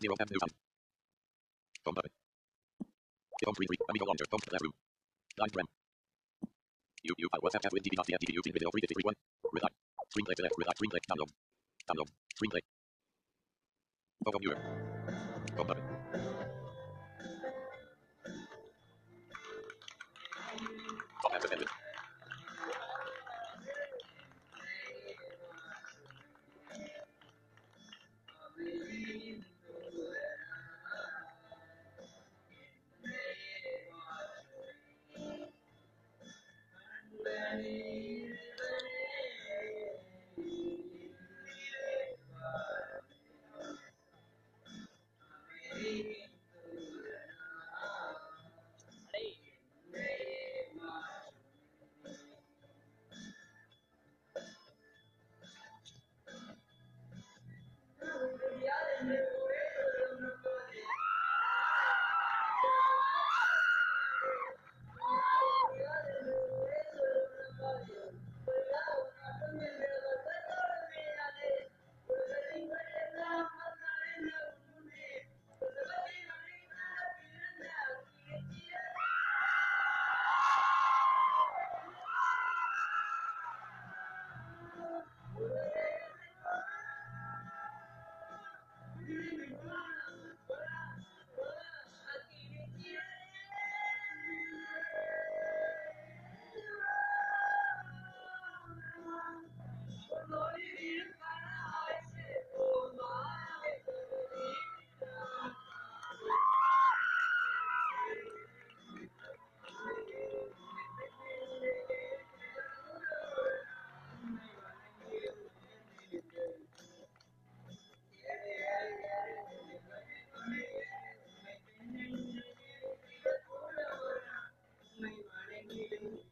Zero M new sound. Phone button. Home screen three. Amigo launcher. Phone classroom. Rem. You you uh, file WhatsApp chat with DB.TF DB using video 353 Reply. Screenplay select. Reply. Screenplay. Download. Download. Screenplay. Photo viewer. Phone button. Ended.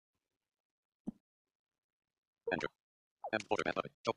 Enter. M button. Oh.